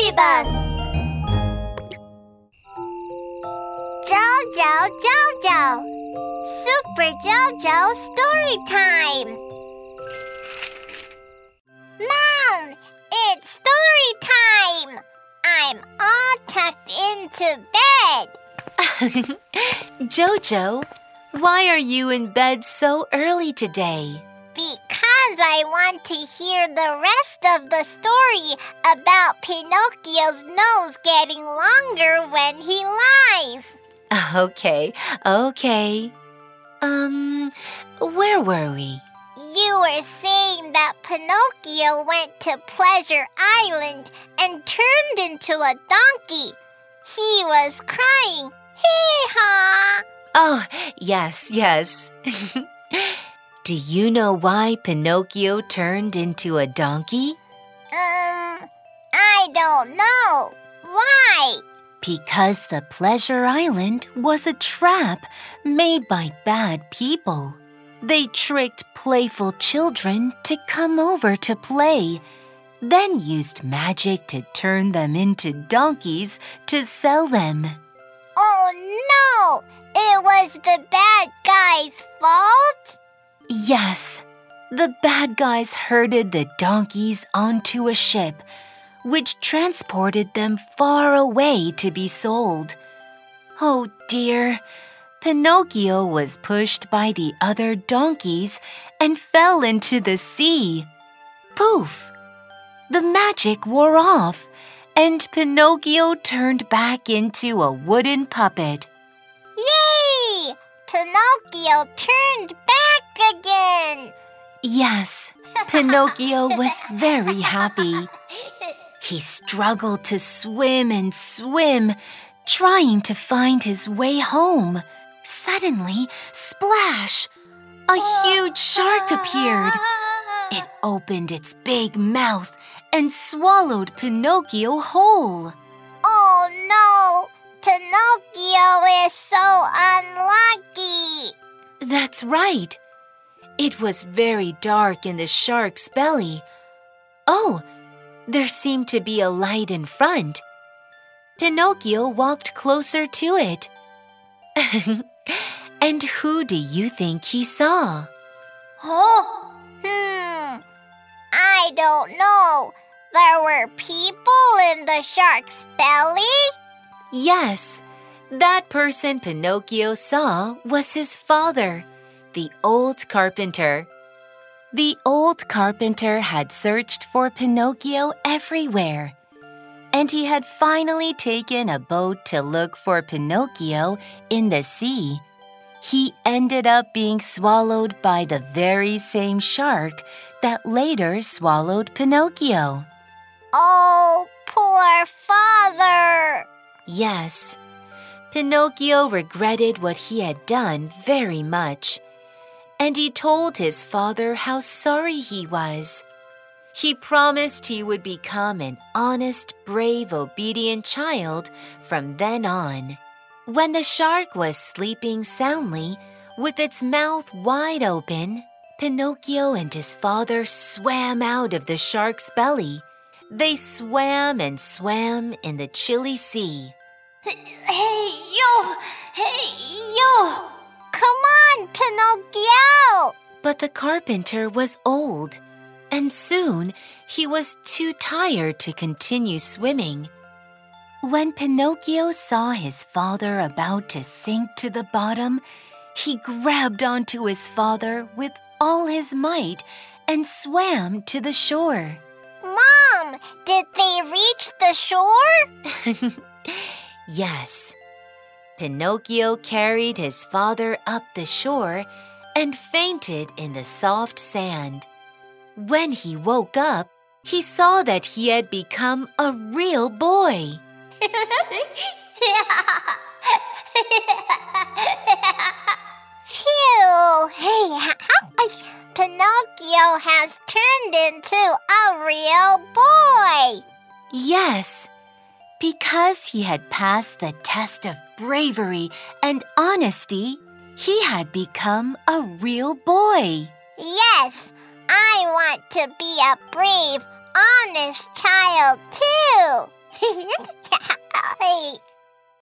BabyBus! Jojo Jojo! Super Jojo story time! Mom, it's story time! I'm all tucked into bed. Jojo, why are you in bed so early today? Because I want to hear the rest of the story about Pinocchio's nose getting longer when he lies. Okay, okay. Um, where were we? You were saying that Pinocchio went to Pleasure Island and turned into a donkey. He was crying, hee haw. Oh, yes, yes. Do you know why Pinocchio turned into a donkey? Um, I don't know. Why? Because the Pleasure Island was a trap made by bad people. They tricked playful children to come over to play, then used magic to turn them into donkeys to sell them. Oh no! It was the bad guy's fault? Yes, the bad guys herded the donkeys onto a ship, which transported them far away to be sold. Oh dear, Pinocchio was pushed by the other donkeys and fell into the sea. Poof! The magic wore off, and Pinocchio turned back into a wooden puppet. Yay! Pinocchio turned back again. Yes, Pinocchio was very happy. He struggled to swim and swim, trying to find his way home. Suddenly, splash! A huge shark appeared. It opened its big mouth and swallowed Pinocchio whole. Oh no! Pinocchio is so unlucky. That's right. It was very dark in the shark's belly. Oh, there seemed to be a light in front. Pinocchio walked closer to it. and who do you think he saw? Oh, hmm. I don't know. There were people in the shark's belly? Yes, that person Pinocchio saw was his father, the old carpenter. The old carpenter had searched for Pinocchio everywhere, and he had finally taken a boat to look for Pinocchio in the sea. He ended up being swallowed by the very same shark that later swallowed Pinocchio. Oh, poor father! Yes, Pinocchio regretted what he had done very much, and he told his father how sorry he was. He promised he would become an honest, brave, obedient child from then on. When the shark was sleeping soundly, with its mouth wide open, Pinocchio and his father swam out of the shark's belly. They swam and swam in the chilly sea. Hey, yo! Hey, yo! Come on, Pinocchio! But the carpenter was old, and soon he was too tired to continue swimming. When Pinocchio saw his father about to sink to the bottom, he grabbed onto his father with all his might and swam to the shore. Mom, did they reach the shore? yes. Pinocchio carried his father up the shore and fainted in the soft sand. When he woke up, he saw that he had become a real boy. Phew! Hey, Pinocchio has turned into a real boy. Yes, because he had passed the test of bravery and honesty, he had become a real boy. Yes, I want to be a brave, honest child too.